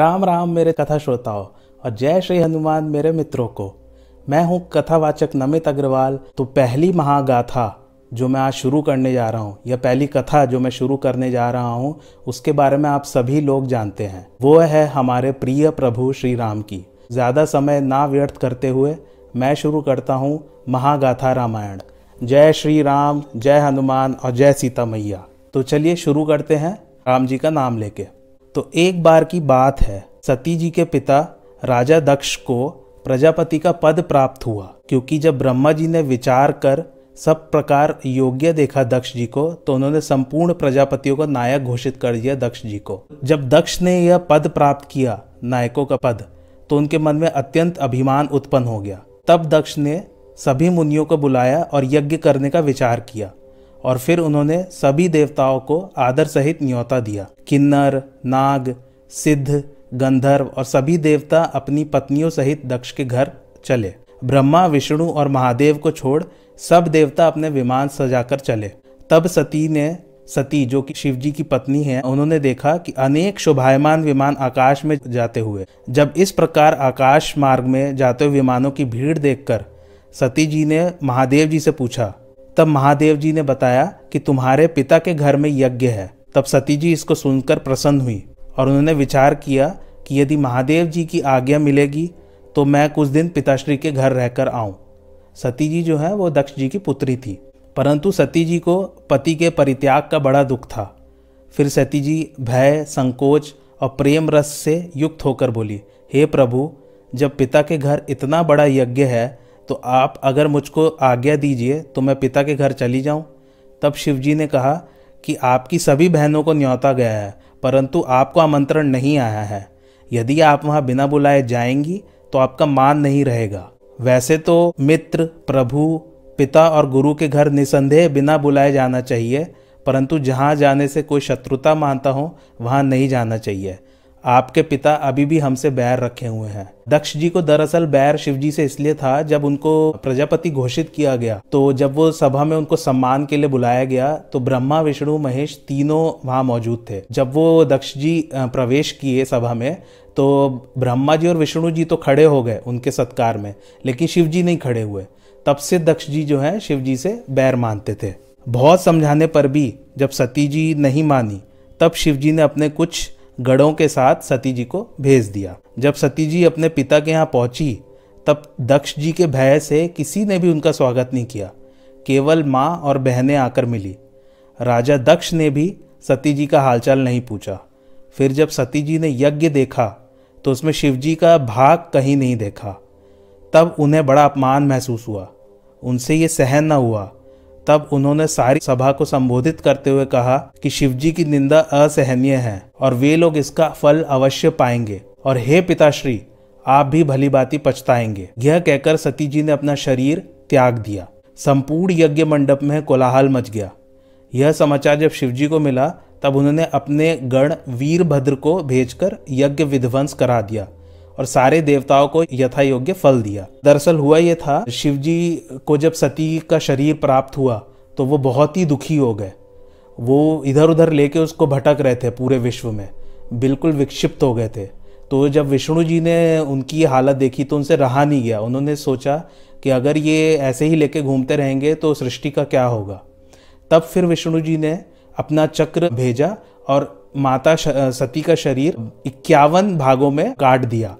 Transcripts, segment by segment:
राम राम मेरे कथा श्रोताओं, और जय श्री हनुमान मेरे मित्रों को। मैं हूँ कथावाचक नमित अग्रवाल तो पहली महागाथा जो मैं आज शुरू करने जा रहा हूँ, या पहली कथा जो मैं शुरू करने जा रहा हूँ, उसके बारे में आप सभी लोग जानते हैं। वो है हमारे प्रिय प्रभु श्री राम की। ज़्यादा समय ना व्यर्थ करते हुए मैं शुरू करता हूँ महागाथा रामायण। जय श्री राम, जय हनुमान, और जय सीता मैया तो चलिए शुरू करते हैं राम जी का नाम लेके। तो एक बार की बात है। सती जी के पिता राजा दक्ष को प्रजापति का पद प्राप्त हुआ, क्योंकि जब ब्रह्मा जी ने विचार कर सब प्रकार योग्य देखा दक्ष जी को तो उन्होंने संपूर्ण प्रजापतियों को नायक घोषित कर दिया दक्ष जी को। जब दक्ष ने यह पद प्राप्त किया, नायकों का पद तो उनके मन में अत्यंत अभिमान उत्पन्न हो गया। तब दक्ष ने सभी मुनियों को बुलाया और यज्ञ करने का विचार किया। और फिर उन्होंने सभी देवताओं को आदर सहित न्योता दिया। किन्नर, नाग, सिद्ध, गंधर्व और सभी देवता अपनी पत्नियों सहित दक्ष के घर चले। ब्रह्मा, विष्णु और महादेव को छोड़ सब देवता अपने विमान सजाकर चले। तब सती ने, सती, जो कि शिव जी की पत्नी है, उन्होंने देखा कि अनेक शोभायमान विमान आकाश में जाते हुए। जब इस प्रकार आकाश मार्ग में जाते हुए विमानों की भीड़ देखकर सती जी ने महादेव जी से पूछा तब महादेव जी ने बताया कि तुम्हारे पिता के घर में यज्ञ है। तब सती जी इसको सुनकर प्रसन्न हुई और उन्होंने विचार किया कि यदि महादेव जी की आज्ञा मिलेगी तो मैं कुछ दिन पिताश्री के घर रहकर आऊँ। सती जी जो है, वो दक्ष जी की पुत्री थी। परंतु सती जी को पति के परित्याग का बड़ा दुख था। फिर सती जी भय, संकोच और प्रेम रस से युक्त होकर बोली, हे प्रभु, जब पिता के घर इतना बड़ा यज्ञ है तो आप अगर मुझको आज्ञा दीजिए तो मैं पिता के घर चली जाऊँ। तब शिवजी ने कहा कि आपकी सभी बहनों को न्योता गया है, परंतु आपको आमंत्रण नहीं आया है। यदि आप वहाँ बिना बुलाए जाएँगी तो आपका मान नहीं रहेगा। वैसे तो मित्र, प्रभु, पिता और गुरु के घर निसंदेह बिना बुलाए जाना चाहिए, परंतु जहाँ जाने से कोई शत्रुता मानता हो, वहाँ नहीं जाना चाहिए। आपके पिता अभी भी हमसे बैर रखे हुए हैं। दक्ष जी को दरअसल बैर शिव जी से इसलिए था, जब उनको प्रजापति घोषित किया गया तो जब वो सभा में उनको सम्मान के लिए बुलाया गया तो ब्रह्मा, विष्णु, महेश तीनों वहाँ मौजूद थे। जब वो दक्ष जी प्रवेश किए सभा में तो ब्रह्मा जी और विष्णु जी तो खड़े हो गए उनके सत्कार में, लेकिन शिव जी नहीं खड़े हुए। तब से दक्ष जी जो है शिव जी से बैर मानते थे। बहुत समझाने पर भी, जब सती जी नहीं मानी, तब शिव जी ने अपने कुछ गढ़ों के साथ सती जी को भेज दिया। जब सती जी अपने पिता के यहाँ पहुँची, तब दक्ष जी के भय से किसी ने भी उनका स्वागत नहीं किया। केवल माँ और बहनें आकर मिली। राजा दक्ष ने भी सती जी का हालचाल नहीं पूछा। फिर जब सती जी ने यज्ञ देखा तो उसमें शिवजी का भाग कहीं नहीं देखा। तब उन्हें बड़ा अपमान महसूस हुआ। उनसे ये सहन न हुआ तब उन्होंने सारी सभा को संबोधित करते हुए कहा कि शिवजी की निंदा असहनीय है और वे लोग इसका फल अवश्य पाएँगे। और हे पिताश्री, आप भी भली बाती पछताएँगे। यह कहकर सती जी ने अपना शरीर त्याग दिया। संपूर्ण यज्ञ मंडप में कोलाहल मच गया। यह समाचार जब शिवजी को मिला, तब उन्होंने अपने गण वीरभद्र को भेजकर यज्ञ विध्वंस करा दिया। और सारे देवताओं को यथा योग्य फल दिया। दरअसल हुआ ये था शिव जी को जब सती का शरीर प्राप्त हुआ तो वो बहुत ही दुखी हो गए। वो इधर उधर लेके उसको भटक रहे थे पूरे विश्व में, बिल्कुल विक्षिप्त हो गए थे। तो जब विष्णु जी ने उनकी हालत देखी तो उनसे रहा नहीं गया। उन्होंने सोचा कि अगर ये ऐसे ही लेके घूमते रहेंगे तो सृष्टि का क्या होगा। तब फिर विष्णु जी ने अपना चक्र भेजा और माता सती का शरीर इक्यावन भागों में काट दिया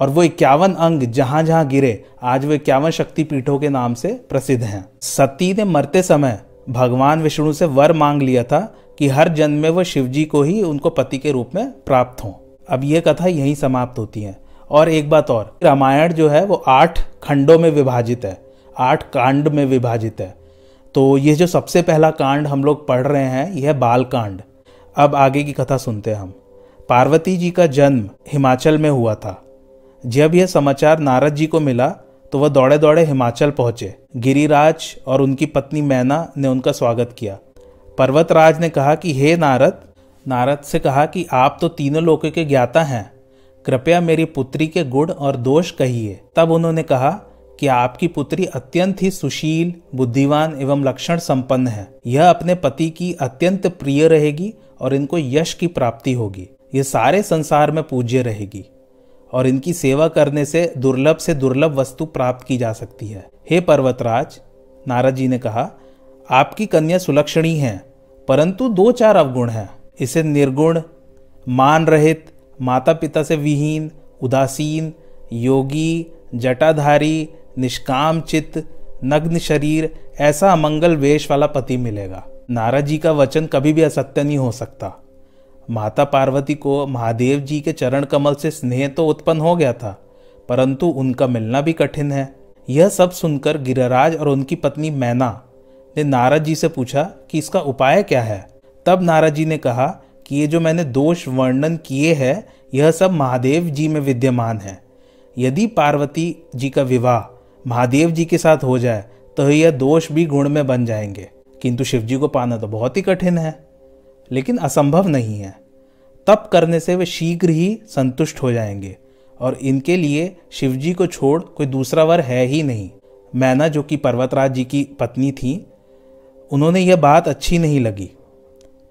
और वो इक्यावन अंग जहाँ जहाँ गिरे, आज वो इक्यावन शक्ति पीठों के नाम से प्रसिद्ध हैं। सती ने मरते समय भगवान विष्णु से वर मांग लिया था कि हर जन्म में वो शिवजी को ही उनको पति के रूप में प्राप्त हो। अब ये कथा यहीं समाप्त होती है। और एक बात और, रामायण जो है वो आठ खंडों में विभाजित है। आठ कांड में विभाजित है। तो ये जो सबसे पहला कांड हम लोग पढ़ रहे हैं, यह है बाल कांड अब आगे की कथा सुनते हैं हम। पार्वती जी का जन्म हिमाचल में हुआ था। जब यह समाचार नारद जी को मिला तो वह दौड़े दौड़े हिमाचल पहुँचे। गिरिराज और उनकी पत्नी मैना ने उनका स्वागत किया। पर्वतराज ने कहा कि, हे नारद। नारद से कहा कि, आप तो तीनों लोगों के ज्ञाता हैं। कृपया मेरी पुत्री के गुण और दोष कहिए। तब उन्होंने कहा कि, आपकी पुत्री अत्यंत ही सुशील बुद्धिवान एवं लक्षण संपन्न है। यह अपने पति की अत्यंत प्रिय रहेगी और इनको यश की प्राप्ति होगी। ये सारे संसार में पूज्य रहेगी और इनकी सेवा करने से दुर्लभ से दुर्लभ वस्तु प्राप्त की जा सकती है। हे पर्वतराज, नारद जी ने कहा, आपकी कन्या सुलक्षणी है, परंतु दो चार अवगुण हैं। इसे निर्गुण, मान रहित माता पिता से विहीन, उदासीन, योगी, जटाधारी निष्काम चित्त नग्न शरीर, ऐसा अमंगल वेश वाला पति मिलेगा। नारद जी का वचन कभी भी असत्य नहीं हो सकता। माता पार्वती को महादेव जी के चरण कमल से स्नेह तो उत्पन्न हो गया था, परंतु उनका मिलना भी कठिन है। यह सब सुनकर गिरिराज और उनकी पत्नी मैना ने नारद जी से पूछा कि इसका उपाय क्या है? तब नारद जी ने कहा कि ये जो मैंने दोष वर्णन किए हैं, यह सब महादेव जी में विद्यमान है। यदि पार्वती जी का विवाह महादेव जी के साथ हो जाए तो यह दोष भी गुण में बन जाएँगे। किंतु शिवजी को पाना तो बहुत ही कठिन है, लेकिन असंभव नहीं है। तप करने से वे शीघ्र ही संतुष्ट हो जाएँगे, और इनके लिए शिवजी को छोड़ कोई दूसरा वर है ही नहीं। मैना, जो कि पर्वतराज जी की पत्नी थी, उन्होंने यह बात अच्छी नहीं लगी।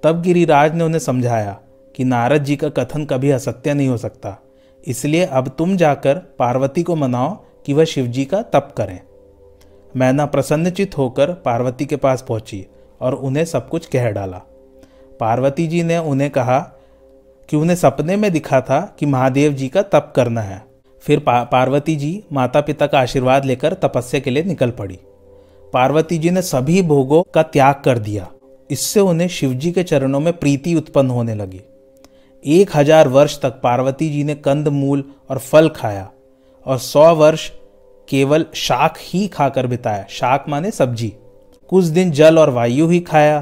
तब गिरिराज ने उन्हें समझाया कि नारद जी का कथन कभी असत्य नहीं हो सकता, इसलिए अब तुम जाकर पार्वती को मनाओ कि वह शिवजी का तप करें। मैना प्रसन्नचित होकर पार्वती के पास पहुँची और उन्हें सब कुछ कह डाला। पार्वती जी ने उन्हें कहा कि उन्हें सपने में दिखा था कि महादेव जी का तप करना है। फिर पा, पार्वती जी माता पिता का आशीर्वाद लेकर तपस्या के लिए निकल पड़ी। पार्वती जी ने सभी भोगों का त्याग कर दिया। इससे उन्हें शिवजी के चरणों में प्रीति उत्पन्न होने लगी। एक हज़ार वर्ष तक पार्वती जी ने कंद मूल और फल खाया और सौ वर्ष केवल शाक ही खाकर बिताया। शाक माने सब्ज़ी। कुछ दिन जल और वायु ही खाया।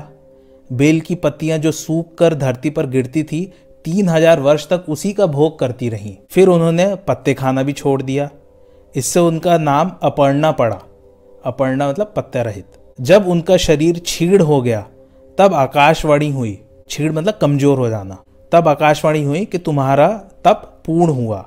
बेल की पत्तियाँ जो सूख कर धरती पर गिरती थी, तीन हज़ार वर्ष तक उसी का भोग करती रहीं। फिर उन्होंने पत्ते खाना भी छोड़ दिया। इससे उनका नाम अपर्णा पड़ा। अपर्णा मतलब पत्ते रहित। जब उनका शरीर छीड़ हो गया, तब आकाशवाणी हुई। छीड़ मतलब कमज़ोर हो जाना। तब आकाशवाणी हुई कि तुम्हारा तप पूर्ण हुआ।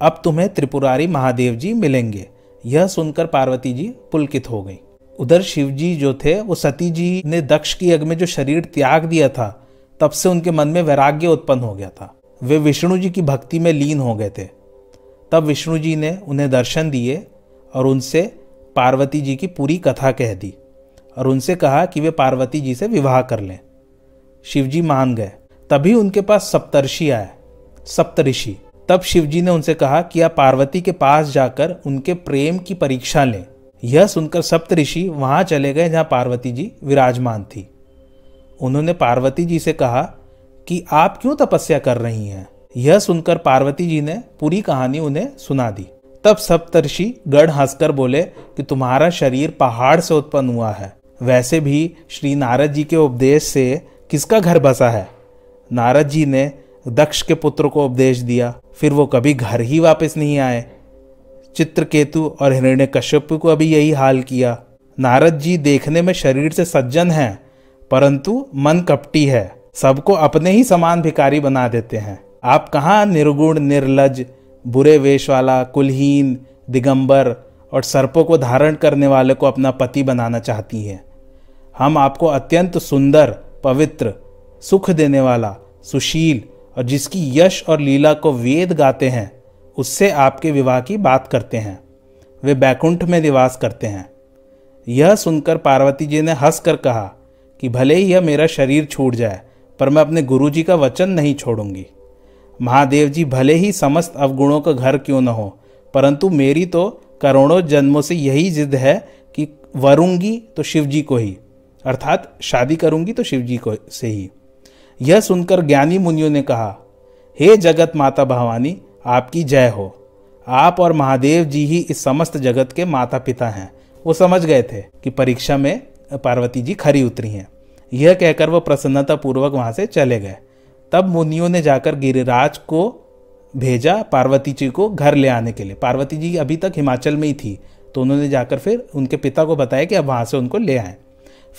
अब तुम्हें त्रिपुरारी महादेव जी मिलेंगे। यह सुनकर पार्वती जी पुलकित हो गई। उधर शिव जी जो थे, वो सती जी ने दक्ष की यज्ञ में जो शरीर त्याग दिया था, तब से उनके मन में वैराग्य उत्पन्न हो गया था। वे विष्णु जी की भक्ति में लीन हो गए थे। तब विष्णु जी ने उन्हें दर्शन दिए और उनसे पार्वती जी की पूरी कथा कह दी और उनसे कहा कि वे पार्वती जी से विवाह कर लें। शिवजी मान गए। तभी उनके पास सप्तर्षि आए। सप्तऋषि तब शिवजी ने उनसे कहा कि आप पार्वती के पास जाकर उनके प्रेम की परीक्षा लें। यह सुनकर सप्तऋषि वहाँ चले गए जहाँ पार्वती जी विराजमान थी। उन्होंने पार्वती जी से कहा कि आप क्यों तपस्या कर रही हैं? यह सुनकर पार्वती जी ने पूरी कहानी उन्हें सुना दी। तब सप्तर्षि गढ़ हंसकर बोले कि तुम्हारा शरीर पहाड़ से उत्पन्न हुआ है। वैसे भी श्री नारद जी के उपदेश से किसका घर बसा है? नारद जी ने दक्ष के पुत्र को उपदेश दिया। फिर वो कभी घर ही वापस नहीं आए। चित्रकेतु और हिरण्य कश्यप को अभी यही हाल किया। नारद जी देखने में शरीर से सज्जन हैं, परंतु मन कपटी है। सबको अपने ही समान भिकारी बना देते हैं। आप कहाँ निर्गुण, निर्लज, बुरे वेश वाला, कुलहीन, दिगंबर और सर्पों को धारण करने वाले को अपना पति बनाना चाहती है? हम आपको अत्यंत सुंदर, पवित्र, सुख देने वाला, सुशील और जिसकी यश और लीला को वेद गाते हैं, उससे आपके विवाह की बात करते हैं। वे बैकुंठ में निवास करते हैं। यह सुनकर पार्वती जी ने हंस कर कहा कि भले ही यह मेरा शरीर छूट जाए, पर मैं अपने गुरु जी का वचन नहीं छोड़ूँगी। महादेव जी भले ही समस्त अवगुणों का घर क्यों न हो, परंतु मेरी तो करोड़ों जन्मों से यही जिद है कि वरूँगी तो शिव जी को ही, अर्थात शादी करूँगी तो शिव जी को से ही। यह सुनकर ज्ञानी मुनियों ने कहा, हे जगत माता भवानी, आपकी जय हो। आप और महादेव जी ही इस समस्त जगत के माता पिता हैं। वो समझ गए थे कि परीक्षा में पार्वती जी खरी उतरी हैं। यह कहकर वो प्रसन्नता पूर्वक वहाँ से चले गए। तब मुनियों ने जाकर गिरिराज को भेजा पार्वती जी को घर ले आने के लिए। पार्वती जी अभी तक हिमाचल में ही थी तो उन्होंने जाकर फिर उनके पिता को बताया कि अब वहाँ से उनको ले आए।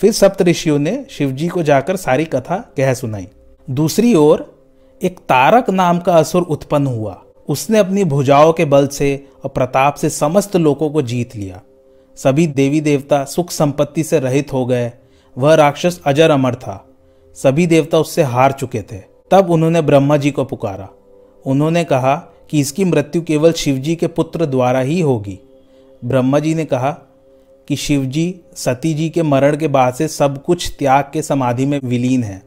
फिर सप्त ऋषियों ने शिवजी को जाकर सारी कथा, कह सुनाई। दूसरी ओर, एक तारक नाम का असुर उत्पन्न हुआ। उसने अपनी भुजाओं के बल से और प्रताप से समस्त लोगों को जीत लिया। सभी देवी देवता सुख संपत्ति से रहित हो गए। वह राक्षस अजर अमर था। सभी देवता उससे हार चुके थे। तब उन्होंने ब्रह्मा जी को पुकारा। उन्होंने कहा कि इसकी मृत्यु केवल शिवजी के पुत्र द्वारा ही होगी। ब्रह्मा जी ने कहा कि शिवजी सती जी के मरण के बाद से सब कुछ त्याग के समाधि में विलीन है।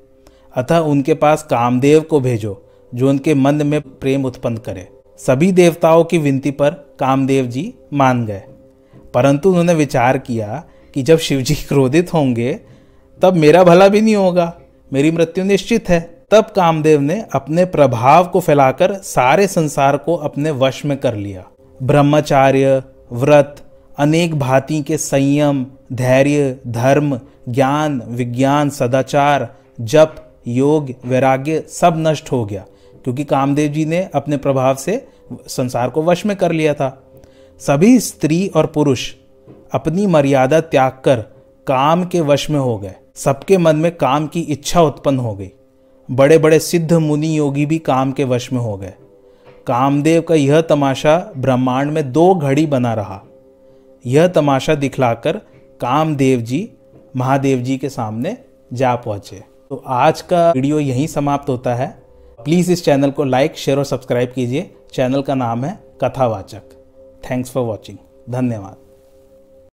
अतः उनके पास कामदेव को भेजो, जो उनके मन में प्रेम उत्पन्न करे। सभी देवताओं की विनती पर कामदेव जी मान गए। परंतु उन्होंने विचार किया कि जब शिवजी क्रोधित होंगे, तब मेरा भला भी नहीं होगा, मेरी मृत्यु निश्चित है। तब कामदेव ने अपने प्रभाव को फैलाकर सारे संसार को अपने वश में कर लिया। ब्रह्मचार्य, व्रत अनेक भांति के संयम, धैर्य, धर्म, ज्ञान, विज्ञान, सदाचार, जप, योग, वैराग्य सब नष्ट हो गया, क्योंकि कामदेव जी ने अपने प्रभाव से संसार को वश में कर लिया था। सभी स्त्री और पुरुष अपनी मर्यादा त्याग कर काम के वश में हो गए। सबके मन में काम की इच्छा उत्पन्न हो गई। बड़े बड़े सिद्ध मुनि योगी भी काम के वश में हो गए। कामदेव का यह तमाशा ब्रह्मांड में दो घड़ी बना रहा। यह तमाशा दिखलाकर कामदेव जी, महादेव जी के सामने जा पहुँचे। तो आज का वीडियो यहीं समाप्त होता है। प्लीज़ इस चैनल को लाइक, शेयर और सब्सक्राइब कीजिए। चैनल का नाम है कथावाचक। थैंक्स फॉर वॉचिंग धन्यवाद।